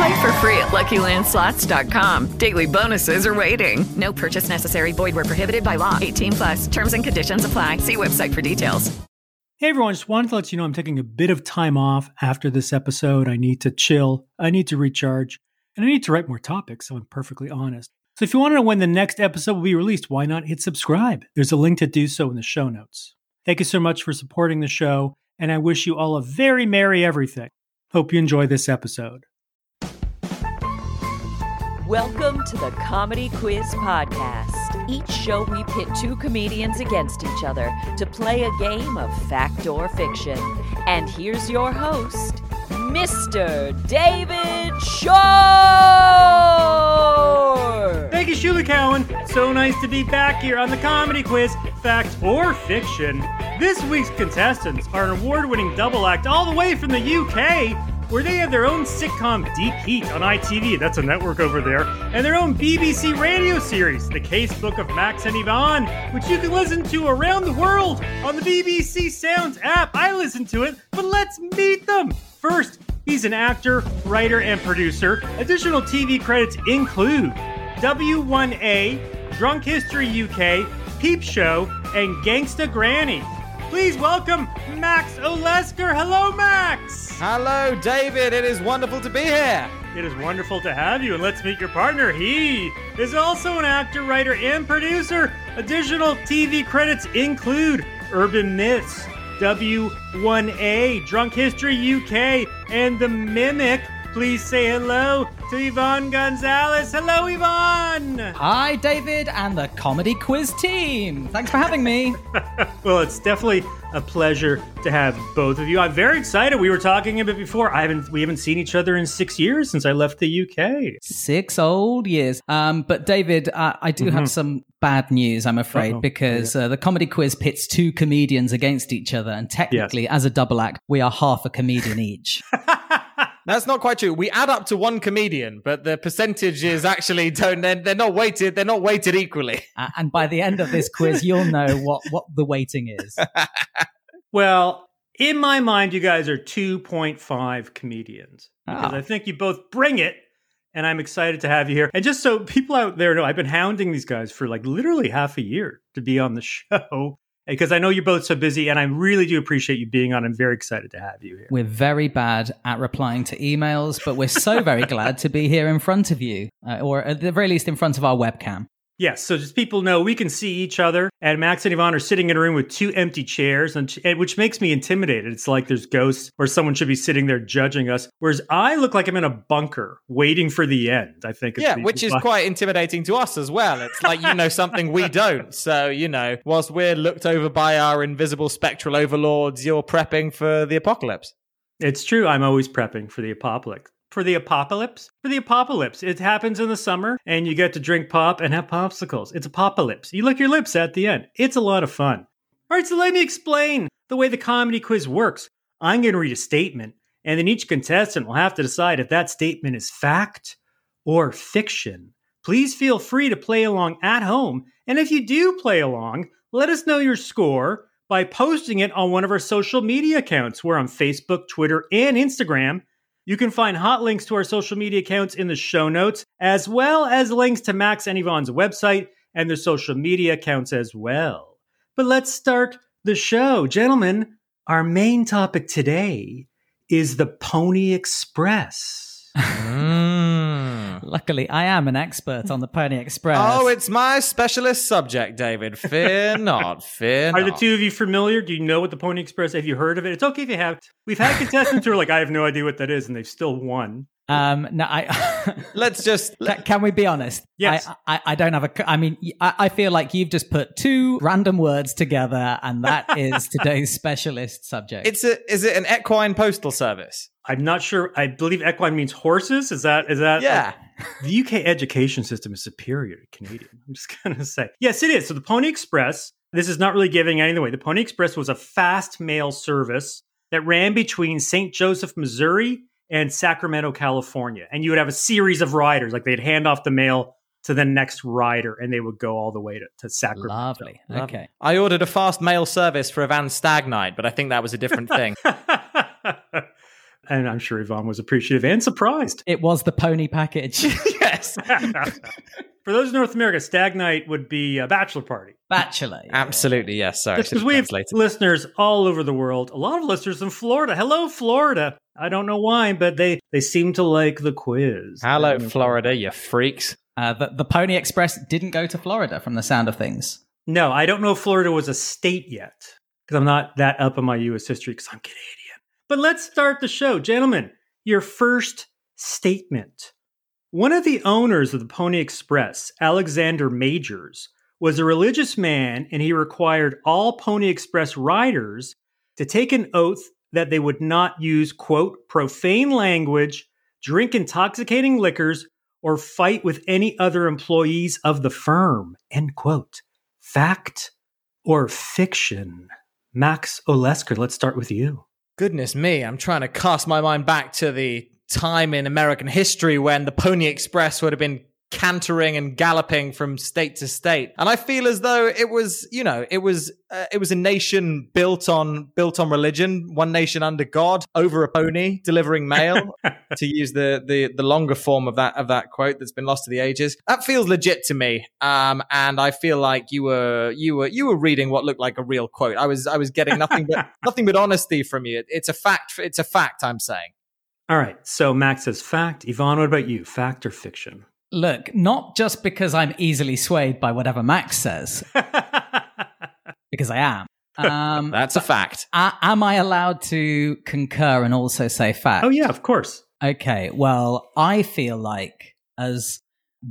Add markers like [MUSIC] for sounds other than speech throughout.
Play for free at LuckyLandSlots.com. Daily bonuses are waiting. No purchase necessary. Void where prohibited by law. 18 plus. Terms and conditions apply. See website for details. Hey everyone, just wanted to let you know I'm taking a bit of time off after this episode. I need to chill, I need to recharge, and I need to write more topics, so I'm perfectly honest. So if you want to know when the next episode will be released, why not hit subscribe? There's a link to do so in the show notes. Thank you so much for supporting the show, and I wish you all a very merry everything. Hope you enjoy this episode. Welcome to the Comedy Quiz Podcast. Each show we pit two comedians against each other to play a game of fact or fiction. And here's your host, Mr. David Shore. Thank you, Shulie Cowen. So nice to be back here on the comedy quiz, fact or fiction. This week's contestants are an award winning double act all the way from the UK, where they have their own sitcom Deep Heat on ITV, that's a network over there, and their own BBC radio series, The Casebook of Max and Ivan, which you can listen to around the world on the BBC Sounds app. I listen to it, but let's meet them. First, he's an actor, writer, and producer. Additional TV credits include W1A, Drunk History UK, Peep Show, and Gangsta Granny. Please welcome Max Olesker. Hello, Max. Hello, David. It is wonderful to be here. It is wonderful to have you, and let's meet your partner. He is also an actor, writer, and producer. Additional TV credits include Urban Myths, W1A, Drunk History UK, and The Mimic. Please say hello to Ivan Gonzalez. Hello, Ivan. Hi, David, and the Comedy Quiz team. Thanks for having me. [LAUGHS] well, it's definitely a pleasure to have both of you. I'm very excited. We were talking a bit before. I haven't we haven't seen each other in six years since I left the UK. Six old years. Um, but David, uh, I do Mm-hmm. have some bad news, I'm afraid, Uh-oh. because uh, the Comedy Quiz pits two comedians against each other, and technically, as a double act, we are half a comedian [LAUGHS] each. [LAUGHS] That's not quite true. We add up to one comedian, but the percentages actually don't. They're, they're not weighted. They're not weighted equally. Uh, and by the end of this quiz, you'll know what what the weighting is. [LAUGHS] Well, in my mind, you guys are 2.5 comedians because Ah. I think you both bring it. And I'm excited to have you here. And just so people out there know, I've been hounding these guys for like literally half a year to be on the [LAUGHS] show because I know you're both so busy and I really do appreciate you being on. I'm very excited to have you here. We're very bad at replying to emails, but we're so very [LAUGHS] glad to be here in front of you, uh, or at the very least in front of our webcam. Yes, so just people know we can see each other, and Max and Ivan are sitting in a room with two empty chairs, and, and which makes me intimidated. It's like there's ghosts, or someone should be sitting there judging us, whereas I look like I'm in a bunker waiting for the end. I think. Yeah, which is quite intimidating to us as well. It's like you know [LAUGHS] something we don't. So, you know, whilst we're looked over by our invisible spectral overlords, you're prepping for the apocalypse. It's true. I'm always prepping for the apocalypse. For the apocalypse? For the apocalypse. It happens in the summer and you get to drink pop and have popsicles. It's apocalypse. You lick your lips at the end. It's a lot of fun. All right, so let me explain the way the comedy quiz works. I'm going to read a statement, and then each contestant will have to decide if that statement is fact or fiction. Please feel free to play along at home. And if you do play along, let us know your score by posting it on one of our social media accounts. We're on Facebook, Twitter, and Instagram. You can find hot links to our social media accounts in the show notes, as well as links to Max and Ivan's website and their social media accounts as well. But let's start the show. Gentlemen, our main topic today is the Pony Express. [LAUGHS] Mm. Luckily, I am an expert on the Pony Express. Oh, it's my specialist subject, David. Fear [LAUGHS] not. Fear Are not. the two of you familiar? Do you know what the Pony Express? Have you heard of it? It's okay if you have. We've had contestants who are like, I have no idea what that is, and they've still won. Um, no, I. [LAUGHS] Let's just. Can, can we be honest? Yes. I, I, I don't have a. I mean, I, I feel like you've just put two random words together, and that [LAUGHS] is today's specialist subject. It's a. Is it an equine postal service? I'm not sure. I believe equine means horses. Is that is that? Yeah. the UK education system is superior to Canadian. I'm just [LAUGHS] gonna say yes, it is. So the Pony Express. This is not really giving anything away. The Pony Express was a fast mail service that ran between St. Joseph, Missouri, and Sacramento, California. And you would have a series of riders. Like they'd hand off the mail to the next rider, and they would go all the way to, to Sacramento. Lovely. Okay. I ordered a fast mail service for Ivan Stag night, but I think that was a different thing. [LAUGHS] and I'm sure Ivan was appreciative and surprised. It was the pony package. [LAUGHS] [LAUGHS] yes. [LAUGHS] For those in North America, Stag Night would be a bachelor party. Bachelor. Absolutely, yes. Sorry. I Just should because we have listeners all over the world, a lot of listeners in Florida. Hello, Florida. I don't know why, but they they seem to like the quiz. Hello, Florida, you freaks. Uh, the, the Pony Express didn't go to Florida from the sound of things. No, I don't know if Florida was a state yet because I'm not that up on my U.S. history because I'm Canadian. But let's start the show, gentlemen. Your first statement. One of the owners of the Pony Express, Alexander Majors, was a religious man and he required all Pony Express riders to take an oath that they would not use, quote, profane language, drink intoxicating liquors, or fight with any other employees of the firm, end quote. Fact or fiction? Max Olesker, let's start with you. Goodness me, I'm trying to cast my mind back to the time in American history when the Pony Express would have been cantering and galloping from state to state. And i feel as though it was you know it was uh, it was a nation built on built on religion one nation under god over a pony delivering mail [LAUGHS] to use the, the the longer form of that of that quote that's been lost to the ages. That feels legit to me. Um and i feel like you were you were you were reading what looked like a real quote. I was i was getting nothing but [LAUGHS] nothing but honesty from you. It's a fact it's a fact i'm saying. All right, so Max says fact. Ivan, what about you? Fact or fiction? Look, not just because I'm easily swayed by whatever Max says, [LAUGHS] because I am. Um, [LAUGHS] that's a fact a- am I allowed to concur and also say fact? Oh, yeah, of course. Okay, well, I feel like as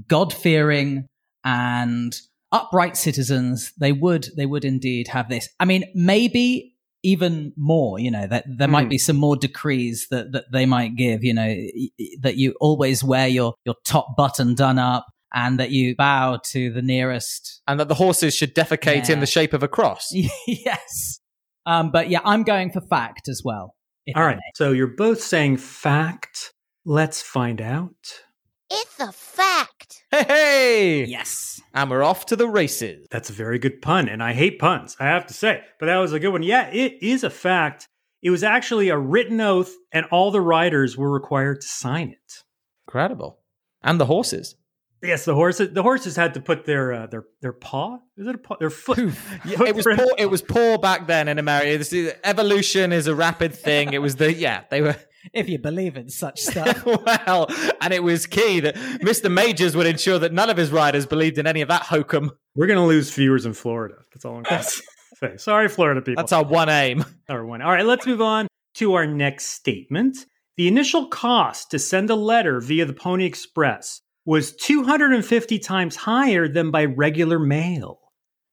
God fearing and upright citizens, they would they would indeed have this. I mean, maybe even more, you know, that there Hmm. might be some more decrees that, that they might give, you know, y- y- that you always wear your, your top button done up and that you bow to the nearest. and that the horses should defecate in the shape of a cross [LAUGHS] yes. Um, but yeah, I'm going for fact as well. if All I right, may. so you're both saying fact. Let's find out. It's a fact. Hey hey Yes. and we're off to the races That's a very good pun, and I hate puns, I have to say. But that was a good one. Yeah, it is a fact. It was actually a written oath, and all the riders were required to sign it. incredible and the horses Yes, the horses. The horses had to put their uh, their their paw. Is it a paw? Their foot. [LAUGHS] Yeah, it was poor. It was poor back then in America. This is- evolution is a rapid thing. It was the yeah they were If you believe in such [LAUGHS] stuff. well, and it was key that Mr. Majors would ensure that none of his riders believed in any of that hokum. We're gonna lose viewers in Florida. That's all I'm gonna say. Sorry, Florida people. That's our one aim. Our one. All right, let's move on to our next statement. The initial cost to send a letter via the Pony Express was 250 times higher than by regular mail.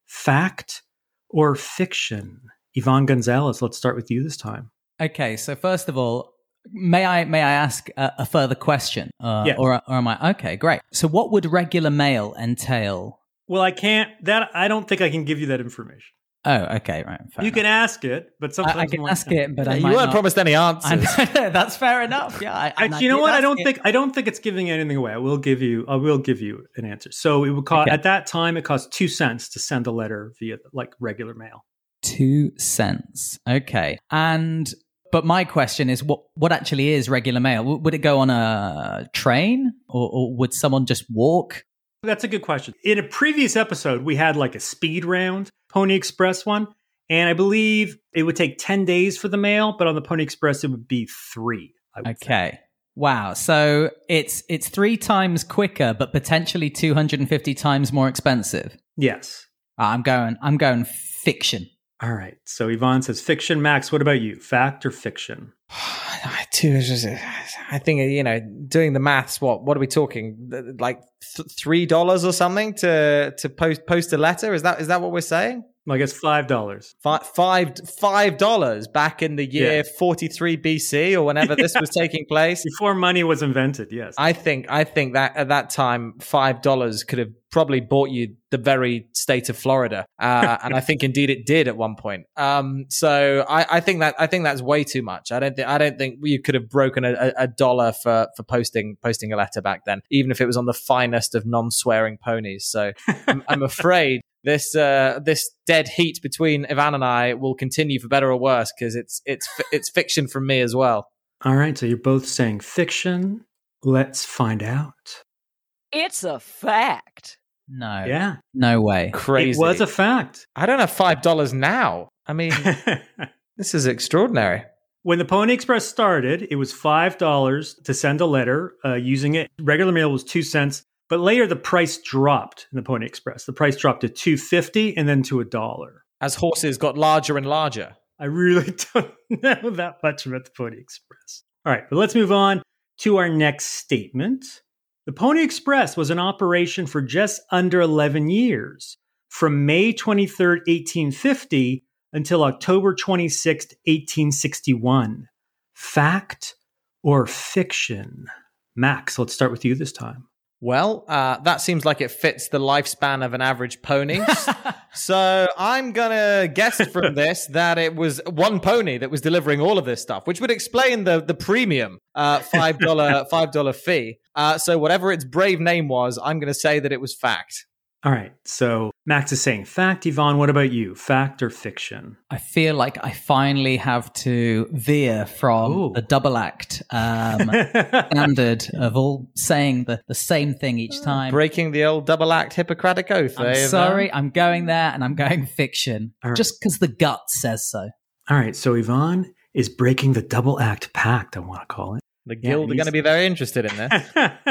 Fact or fiction? Ivan Gonzalez, let's start with you this time. Okay, so first of all, may I may I ask a, a further question? Uh, Yes. Or or am I okay? Great. So, what would regular mail entail? Well, I can't. That I don't think I can give you that information. Oh, okay, right. fair you enough. can ask it, but sometimes I, I I'm can like, ask it, but I you might weren't not- promised any answers. [LAUGHS] that's fair enough. Yeah, I, and Actually, you know what? I don't it. think I don't think it's giving anything away. I will give you I will give you an answer. So it would cost Okay. at that time it cost two cents to send a letter via like regular mail. two cents. Okay, and but my question is, what what actually is regular mail? W- Would it go on a train, or, or would someone just walk? That's a good question. In a previous episode, we had like a speed round Pony Express one, and I believe it would take ten days for the mail, but on the Pony Express it would be three. Would. Okay. Wow. So it's it's three times quicker, but potentially two hundred and fifty times more expensive. Yes. Ah, I'm going. I'm going fiction. All right. So Ivan says fiction. Max, what about you? Fact or fiction? Two, I think you know, doing the maths. What what are we talking? Like th- three dollars or something to to post post a letter? Is that is that what we're saying? Well, I guess five dollars. Five five five dollars back in the year Yeah. forty three BC or whenever this was [LAUGHS] taking place. Before money was invented, yes. I think I think that at that time five dollars could have probably bought you the very state of Florida, uh, [LAUGHS] and I think indeed it did at one point. Um, so I, I think that I think that's way too much. I don't think I don't think you could have broken a, a- a dollar for for posting posting a letter back then, even if it was on the finest of non swearing ponies. So I'm, I'm [LAUGHS] afraid. This uh, this dead heat between Ivan and I will continue for better or worse because it's it's it's fiction from me as well. All right. So you're both saying fiction. Let's find out. It's a fact. No. Yeah. No way. Crazy. It was a fact. I don't have five dollars now. I mean, [LAUGHS] this is extraordinary. When the Pony Express started, it was five dollars to send a letter. Uh, using it, regular mail was two cents, but later the price dropped in the Pony Express. The price dropped to two fifty and then to a dollar. As horses got larger and larger. I really [LAUGHS] don't know that much about the Pony Express. All right, but let's move on to our next statement. The Pony Express was in operation for just under 11 years, from May 23rd, 1850 until October 26th, 1861. Fact or fiction? Max, let's start with you this time. Well, uh, that seems like it fits the lifespan of an average pony. [LAUGHS] so I'm gonna guess from [LAUGHS] this that it was one pony that was delivering all of this stuff, which would explain the the premium uh, five dollar [LAUGHS] five dollar fee. Uh, so whatever its brave name was, I'm gonna say that it was fact. All right, so Max is saying fact. Ivan, what about you? Fact or fiction? I feel like I finally have to veer from Ooh. the double act um, [LAUGHS] standard of all saying the, the same thing each time. Breaking the old double act Hippocratic oath. I'm eh, sorry, I'm going there and I'm going fiction All right. just because the gut says so. All right, so Ivan is breaking the double act pact, I want to call it. The guild and are going to be very interested in this. [LAUGHS]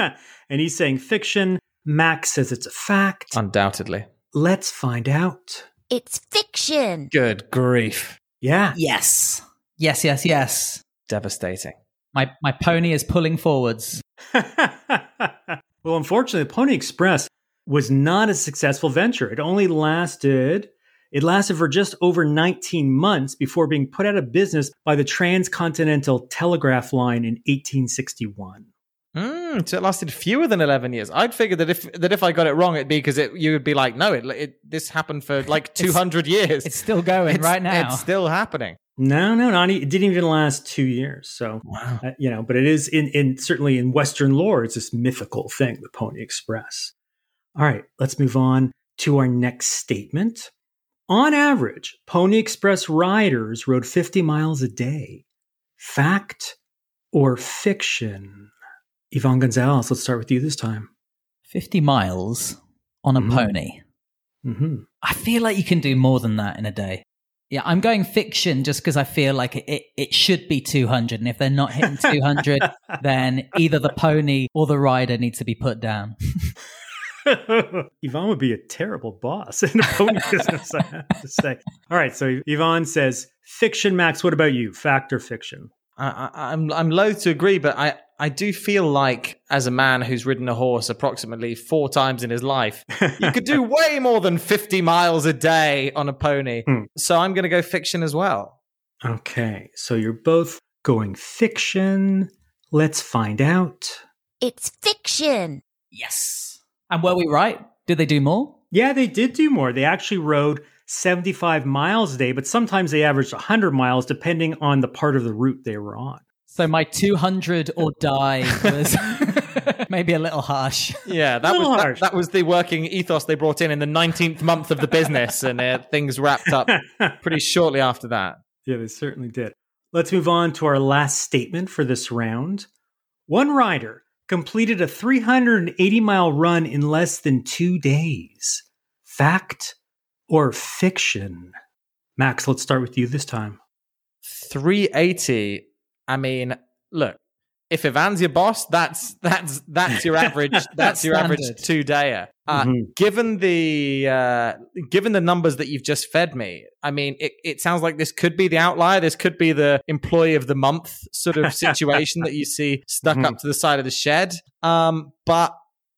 and he's saying fiction. Max says it's a fact. Undoubtedly. Let's find out. It's fiction. Good grief. Yeah. Yes. Yes, yes, yes. Devastating. My my pony is pulling forwards. [LAUGHS] well, unfortunately, the Pony Express was not a successful venture. It only lasted it lasted for just over 19 months before being put out of business by the Transcontinental Telegraph Line in 1861. Mm, so it lasted fewer than eleven years. I'd figured that if that if I got it wrong, it'd be because it you would be like, no, it, it this happened for [LAUGHS] like two hundred years. It's still going It's- right now. It's still happening. No, no, not e- it didn't even last two years. So, Wow. uh, you know, but it is in, in certainly in Western lore, it's this mythical thing, the Pony Express. All right, let's move on to our next statement. On average, Pony Express riders rode 50 miles a day. Fact or fiction? Ivan Gonzalez, let's start with you this time. 50 miles on a Mhm. pony. hmm I feel like you can do more than that in a day. Yeah, I'm going fiction just because I feel like it, it, it should be 200. And if they're not hitting 200, [LAUGHS] then either the pony or the rider needs to be put down. [LAUGHS] Ivan would be a terrible boss in the pony [LAUGHS] business, I have to say. All right, so Ivan says, fiction, Max, what about you? Fact or fiction? I, I, I'm I'm loath to agree, but I, I do feel like as a man who's ridden a horse approximately four times in his life, you could do [LAUGHS] way more than 50 miles a day on a pony. Hmm. So I'm going to go fiction as well. Okay, so you're both going fiction. Let's find out. It's fiction. Yes. And were we right? Did they do more? Yeah, they did do more. They actually rode 75 miles a day, but sometimes they averaged 100 miles depending on the part of the route they were on. So my 200 or die was [LAUGHS] maybe a little harsh. Yeah, that was that, harsh. that was the working ethos they brought in in the 19th month of the business, and uh, things wrapped up [LAUGHS] pretty shortly after that. Yeah, they certainly did. Let's move on to our last statement for this round. One rider completed a 380 mile run in less than two days. Fact or fiction? Max, let's start with you this time. 380. I mean, look, if Ivan's your boss, that's that's that's your average. [LAUGHS] That's your average two dayer. Uh, Mhm. Given the uh, given the numbers that you've just fed me, I mean, it, it sounds like this could be the outlier. This could be the employee of the month sort of situation that you [LAUGHS] see stuck up to the side of the shed. Um, but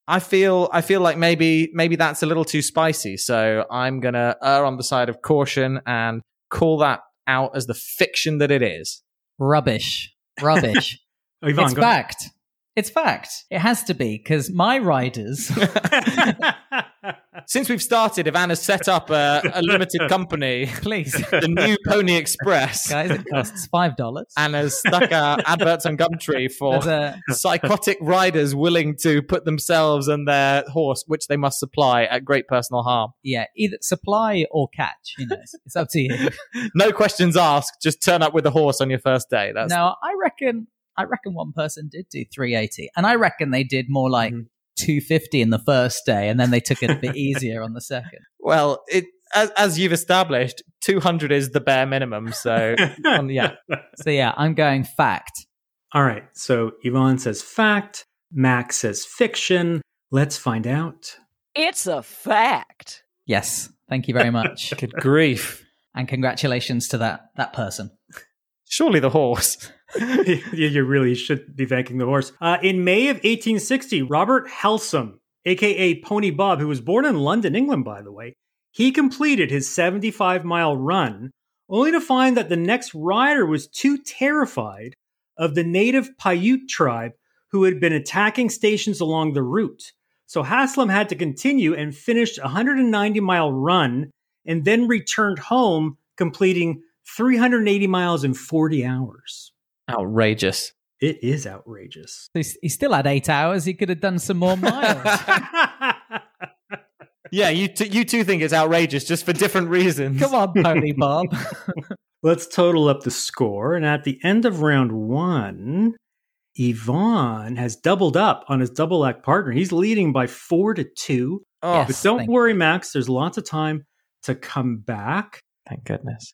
I feel I feel like maybe maybe that's a little too spicy. So I'm gonna err on the side of caution and call that out as the fiction that it is. Rubbish. Rubbish. [LAUGHS] Oh, Ivan, it's fact. It's fact. It has to be because my riders. [LAUGHS] [LAUGHS] Since we've started, Ivan has set up a, a limited company, Please, [LAUGHS] the new Pony Express, guys, it costs five dollars. and has stuck uh, adverts on Gumtree for a psychotic riders willing to put themselves and their horse, which they must supply at great personal harm. yeah, either supply or catch. You know, it's, up to you. No questions asked. Just turn up with a horse on your first day. That's No, I reckon. I reckon one person did do 380, and I reckon they did more like Mhm. 250 in the first day, and then they took it a bit easier on the second. [LAUGHS] well. It as, as you've established, two hundred is the bare minimum. So [LAUGHS] um, yeah, So yeah, I'm going fact. All right. So Ivan says fact. Max says fiction. Let's find out. It's a fact. Yes, thank you very much, [LAUGHS] good grief. and congratulations to that that person. Surely the horse. [LAUGHS] you really should be thanking the horse. Uh, in May of 1860, Robert Haslam, aka Pony Bob, who was born in London, England, by the way, he completed his 75 mile run, only to find that the next rider was too terrified of the native Paiute tribe who had been attacking stations along the route. So Haslam had to continue and finished a 190 mile run and then returned home, completing 380 miles in 40 hours. Outrageous. It is outrageous. He's- he still had eight hours. He could have done some more miles. [LAUGHS] [LAUGHS] Yeah, you t- you two think it's outrageous just for different reasons. Come on, Pony [LAUGHS] Bob. Let's total up the score. And at the end of round one, Ivan has doubled up on his double act partner. He's leading by four to two. Oh, Yes. But don't thank worry, Max, there's lots of time to come back. thank goodness.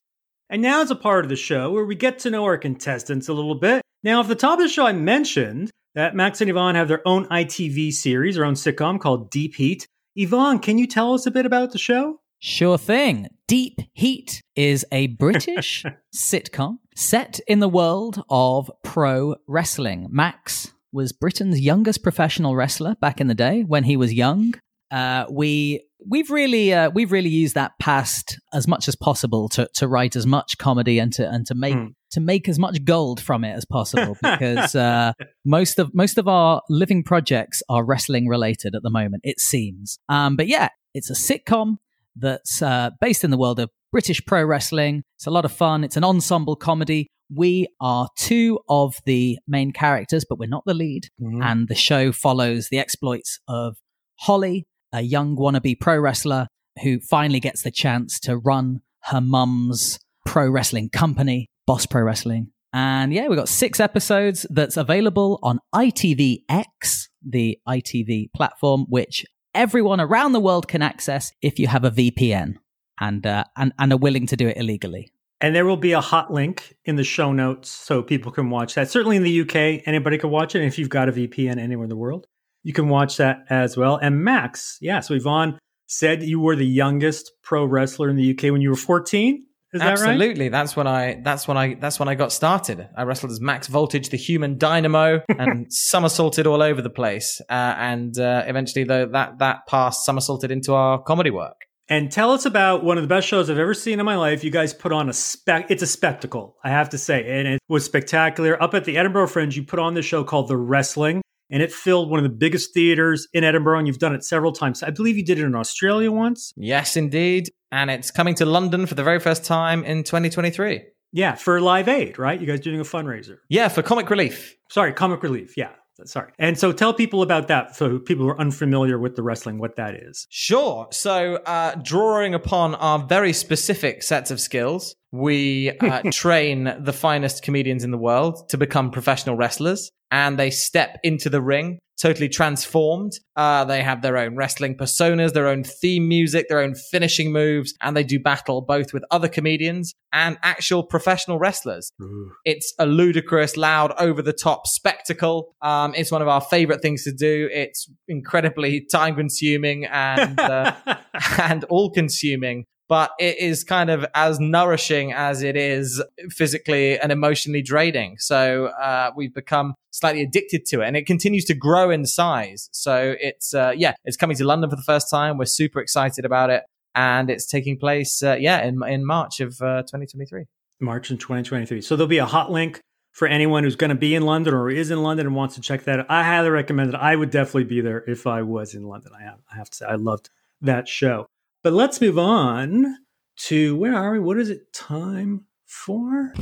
And now is a part of the show where we get to know our contestants a little bit. Now, at the top of the show, I mentioned that Max and Ivan have their own ITV series, their own sitcom called Deep Heat. Ivan, can you tell us a bit about the show? Sure thing. Deep Heat is a British [LAUGHS] sitcom set in the world of pro wrestling. Max was Britain's youngest professional wrestler back in the day when he was young. Uh, we we've really uh, we've really used that past as much as possible to to write as much comedy and to and to make Hmm. to make as much gold from it as possible [LAUGHS] because uh, most of most of our living projects are wrestling related at the moment it seems. Um, but yeah it's a sitcom that's uh, based in the world of british pro wrestling. It's a lot of fun. It's an ensemble comedy. We are two of the main characters but we're not the lead. And the show follows the exploits of holly a young wannabe pro wrestler who finally gets the chance to run her mum's pro wrestling company, Boss Pro Wrestling. And yeah, we've got six episodes that's available on ITVX, the ITV platform, which everyone around the world can access if you have a VPN and, uh, and, and are willing to do it illegally. And there will be a hot link in the show notes so people can watch that. Certainly in the UK, anybody can watch it. If you've got a VPN anywhere in the world, you can watch that as well. And Max, yeah, so Ivan said you were the youngest pro wrestler in the UK when you were 14. Is that right? Absolutely. That's when I that's when I that's when I got started. I wrestled as Max Voltage, the human dynamo, [LAUGHS] and somersaulted all over the place. Uh, and uh, eventually, though, that that pass somersaulted into our comedy work. And tell us about one of the best shows I've ever seen in my life. You guys put on a spec. It's a spectacle, I have to say, and it was spectacular. Up at the Edinburgh Fringe, you put on this show called The Wrestling, and it filled one of the biggest theaters in Edinburgh. And you've done it several times. I believe you did it in Australia once. Yes, indeed. And it's coming to London for the very first time in 2023. Yeah, for Live Aid, right? You guys doing a fundraiser. Yeah, for Comic Relief. Sorry, Comic Relief. Yeah, sorry. And so tell people about that. So people who are unfamiliar with the wrestling, what that is. Sure. So, uh, drawing upon our very specific sets of skills, we uh, [LAUGHS] train the finest comedians in the world to become professional wrestlers. And they step into the ring totally transformed. Uh, they have their own wrestling personas, their own theme music, their own finishing moves, and they do battle both with other comedians and actual professional wrestlers. Ooh. It's a ludicrous, loud, over the top spectacle. Um, it's one of our favorite things to do. It's incredibly time consuming and uh, [LAUGHS] and all consuming but it is kind of as nourishing as it is physically and emotionally draining. So uh, we've become slightly addicted to it, and it continues to grow in size. So it's uh, yeah, it's coming to London for the first time. We're super excited about it, and it's taking place uh, yeah in in March of uh, 2023. March in 2023. So there'll be a hot link for anyone who's going to be in London or is in London and wants to check that out. I highly recommend it. I would definitely be there if I was in London. I have, I have to say, I loved that show. But let's move on to where are we? What is it time for?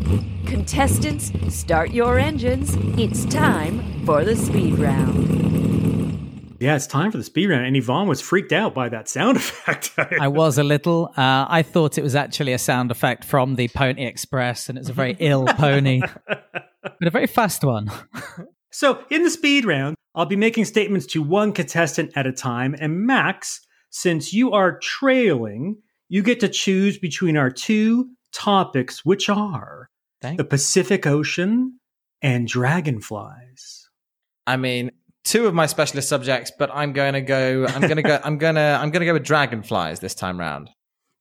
Contestants, start your engines. It's time for the speed round. Yeah, it's time for the speed round. And Ivan was freaked out by that sound [LAUGHS] effect. I was a little. Uh, I thought it was actually a sound effect from the Pony Express, and it's a very ill [LAUGHS] pony, but a very fast one. so, in the speed round, I'll be making statements to one contestant at a time, and Max since you are trailing, you get to choose between our two topics, which are Thank the Pacific Ocean and dragonflies. I mean, two of my specialist subjects, but I'm going to go. I'm going to go. I'm going to. I'm going to go with dragonflies this time round.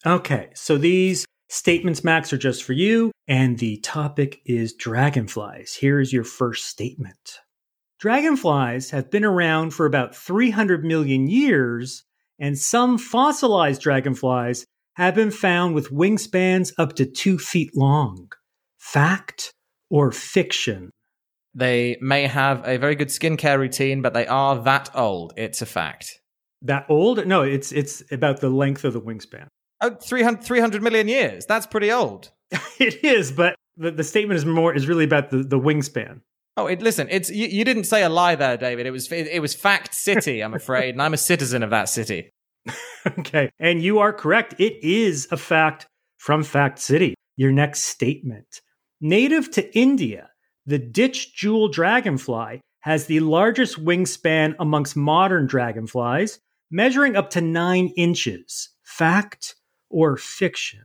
Okay, so these statements, Max, are just for you, and the topic is dragonflies. Here is your first statement. Dragonflies have been around for about 300 million years and some fossilized dragonflies have been found with wingspans up to two feet long. Fact or fiction? They may have a very good skincare routine, but they are that old. It's a fact. That old? No, it's it's about the length of the wingspan. Oh, 300, 300 million years. That's pretty old. [LAUGHS] it is, but the, the statement is more is really about the, the wingspan. Oh, it, listen, it's you, you, didn't say a lie there, David. It was it, it was Fact City, I'm afraid, and I'm a citizen of that city. [LAUGHS] okay, and you are correct. It is a fact from Fact City. Your next statement. Native to India, the ditch jewel dragonfly has the largest wingspan amongst modern dragonflies, measuring up to nine inches. Fact or fiction?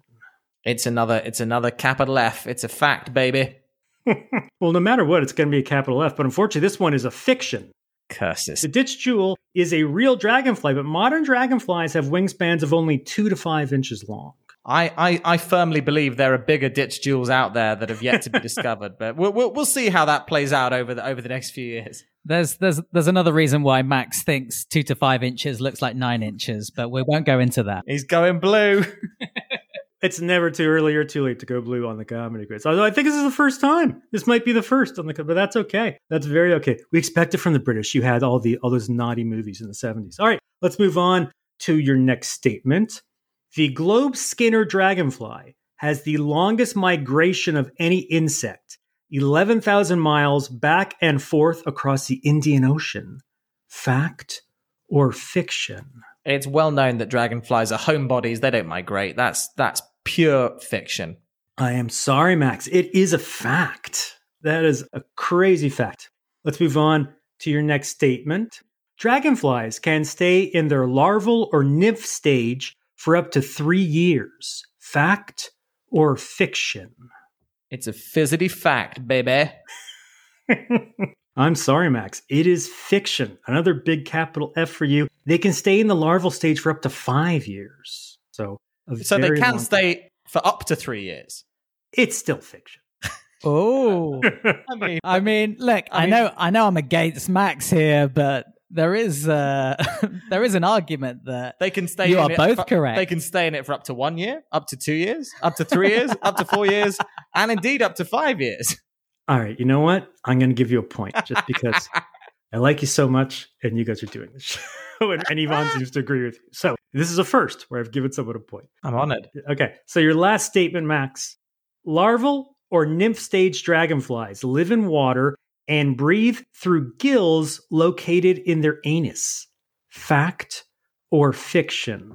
It's another. It's another capital F. It's a fact, baby. [LAUGHS] well, no matter what, it's going to be a capital F. But unfortunately, this one is a fiction. Curses. The ditch jewel is a real dragonfly, but modern dragonflies have wingspans of only two to five inches long. I, I, I firmly believe there are bigger ditch jewels out there that have yet to be [LAUGHS] discovered, but we'll, we'll, we'll see how that plays out over the over the next few years. There's there's there's another reason why Max thinks two to five inches looks like nine inches, but we won't go into that. He's going blue. [LAUGHS] it's never too early or too late to go blue on the comedy quiz. Although I think this is the first time. This might be the first on the, but that's okay. That's very okay. We expect it from the British. You had all the all those naughty movies in the seventies. All right, let's move on to your next statement. The globe skimmer dragonfly has the longest migration of any insect, eleven thousand miles back and forth across the Indian Ocean. Fact or fiction? It's well known that dragonflies are homebodies. They don't migrate. That's that's pure fiction. I am sorry, Max. It is a fact. That is a crazy fact. Let's move on to your next statement. Dragonflies can stay in their larval or nymph stage for up to three years. Fact or fiction? It's a fizzity fact, baby. [LAUGHS] I'm sorry, Max. It is fiction. Another big capital F for you. They can stay in the larval stage for up to five years. So, so they can stay time. for up to three years. It's still fiction. [LAUGHS] Oh, [LAUGHS] I mean, I mean, look, I, I mean, know, I know, I'm against Max here, but there is, uh, [LAUGHS] there is an argument that they can stay. You are both for, correct. They can stay in it for up to one year, up to two years, up to three years, up to four years, and indeed up to five years. All right, you know what? I'm going to give you a point just because [LAUGHS] I like you so much, and you guys are doing this show, [LAUGHS] and, and Ivan seems to agree with you. So this is a first where I've given someone a point. I'm on it. Okay, so your last statement, Max: larval or nymph stage dragonflies live in water and breathe through gills located in their anus. Fact or fiction?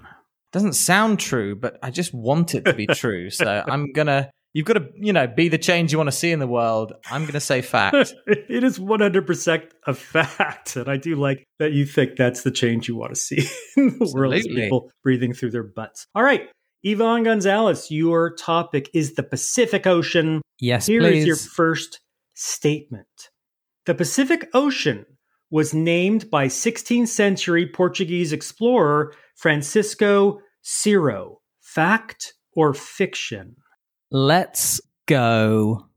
Doesn't sound true, but I just want it to be [LAUGHS] true. So I'm gonna You've got to, you know, be the change you want to see in the world. I'm going to say fact. [LAUGHS] it is 100% a fact. And I do like that you think that's the change you want to see [LAUGHS] in the world. People breathing through their butts. All right. Ivan Gonzalez, your topic is the Pacific Ocean. Yes, Here is please. your first statement. The Pacific Ocean was named by 16th century Portuguese explorer Francisco Ciro. Fact or fiction? Let's go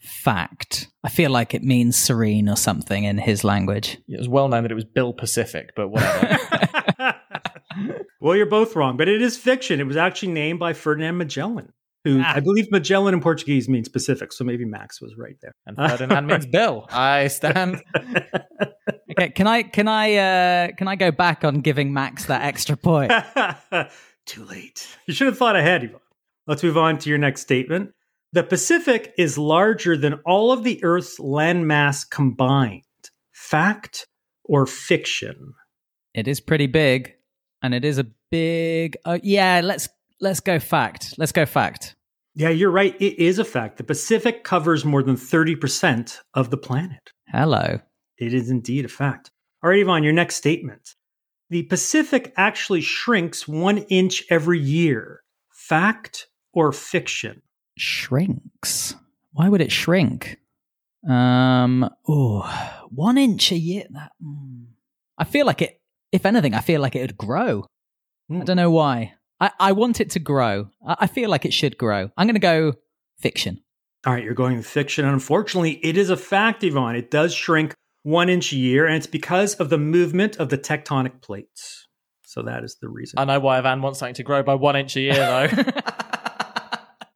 fact. I feel like it means serene or something in his language. It was well known that it was Bill Pacific, but whatever. [LAUGHS] [LAUGHS] well, you're both wrong, but it is fiction. It was actually named by Ferdinand Magellan, who Ah. I believe Magellan in Portuguese means Pacific. So maybe Max was right there. and Ferdinand means Bill. I stand. [LAUGHS] Okay, can I can I uh can I go back on giving Max that extra point? Too late. You should have thought ahead, Ivan. Let's move on to your next statement. The Pacific is larger than all of the Earth's landmass combined. Fact or fiction? It is pretty big, and it is a big. Uh, yeah, let's let's go fact. Let's go fact. Yeah, you're right. It is a fact. The Pacific covers more than 30% of the planet. Hello. It is indeed a fact. All right, Ivan, your next statement. The Pacific actually shrinks one inch every year. Fact or fiction? Shrinks. Why would it shrink? Um. Oh, one inch a year. That. mm. I feel like it. If anything, I feel like it would grow. I Hmm. don't know why. I, I want it to grow. I, I feel like it should grow. I'm going to go fiction. All right, you're going with fiction. Unfortunately, it is a fact, Ivan. It does shrink one inch a year, and it's because of the movement of the tectonic plates. So that is the reason. I know why Ivan wants something to grow by one inch a year, though. [LAUGHS] [LAUGHS]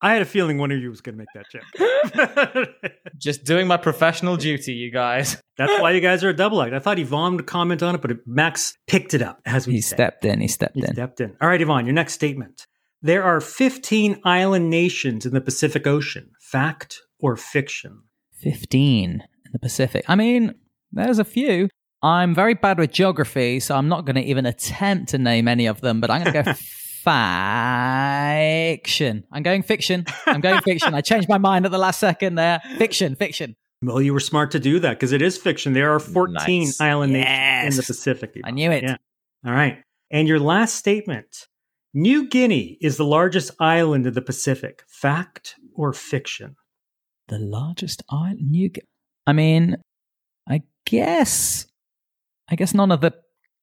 I had a feeling one of you was going to make that joke. [LAUGHS] Just doing my professional duty, you guys. That's why you guys are a double act. I thought Ivan would comment on it, but Max picked it up as we He say. stepped in. He stepped He in. stepped in. All right, Ivan, your next statement. There are 15 island nations in the Pacific Ocean. Fact or fiction? 15 in the Pacific. I mean, there's a few. I'm very bad with geography, so I'm not going to even attempt to name any of them, but I'm going to go [LAUGHS] fiction. I'm going fiction. I'm going fiction. I changed my mind at the last second there. Fiction, fiction. Well, you were smart to do that because it is fiction. There are 14 Nice. island nations in the Pacific. I knew it. Yeah. All right. And your last statement New Guinea is the largest island in the Pacific. Fact or fiction? The largest island. New. Guinea. I mean, I guess. I guess none of the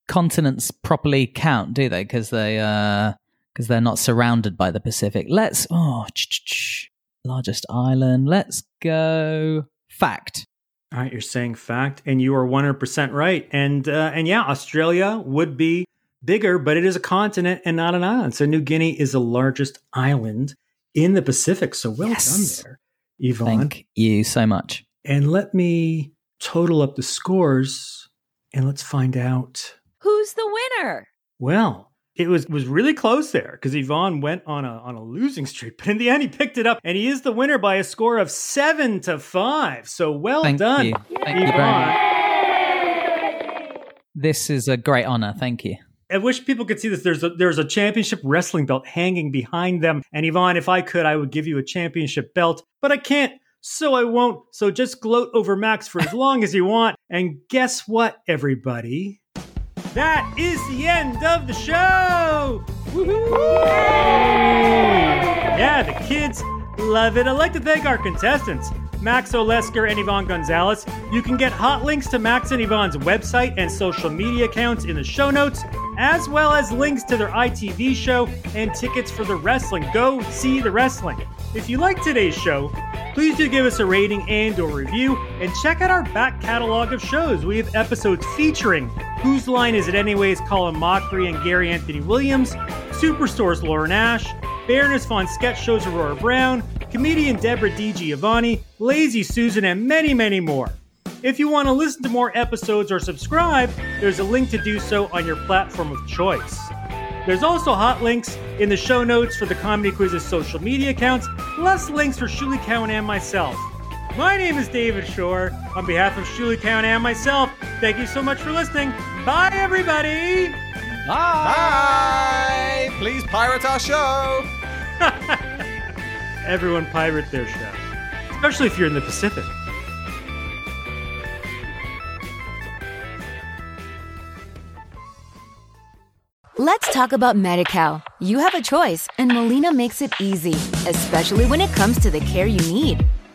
continents properly count, do they? Because they, uh, because they're not surrounded by the Pacific. Let's. Oh, ch-ch-ch. largest island. Let's go. Fact. All right, you're saying fact, and you are 100% right. And uh, and yeah, Australia would be bigger, but it is a continent and not an island. So New Guinea is the largest island in the Pacific. So well Yes. done there, Ivan. Thank you so much. And let me total up the scores and let's find out. Who's the winner? Well, it was was really close there because Ivan went on a on a losing streak, [LAUGHS] but in the end he picked it up and he is the winner by a score of seven to five. So well Thank done, you. Thank you Ivan. This is a great honor. Thank you. I wish people could see this. There's a there's a championship wrestling belt hanging behind them. And Ivan, if I could, I would give you a championship belt, but I can't, so I won't. So just gloat over Max for as long as you want. And guess what, everybody? That is the end of the show. Woohoo! Yeah, the kids love it. I'd like to thank our contestants. Max Olesker and Ivan Gonzalez. You can get hot links to Max and Ivan's website and social media accounts in the show notes, as well as links to their ITV show and tickets for the wrestling. Go see the wrestling. If you like today's show, please do give us a rating and or review and check out our back catalog of shows. We have episodes featuring Whose Line Is It Anyways, Colin Mochrie and Gary Anthony Williams, Superstore's Lauren Ash, Baroness Von Sketch Show's Aurora Browne, comedian Debra DiGiovanni, Lazy Susan, and many, many more. If you want to listen to more episodes or subscribe, there's a link to do so on your platform of choice. There's also hot links in the show notes for the Comedy Quiz's social media accounts, plus links for Shulie Cowen and myself. My name is David Shore. On behalf of Shulie Cowen and myself, thank you so much for listening. Bye, everybody! Bye. Please pirate our show. [LAUGHS] everyone pirate their show, especially if you're in the Pacific. Let's talk about MediCal. You have a choice, and Molina makes it easy, especially when it comes to the care you need.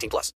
18 plus.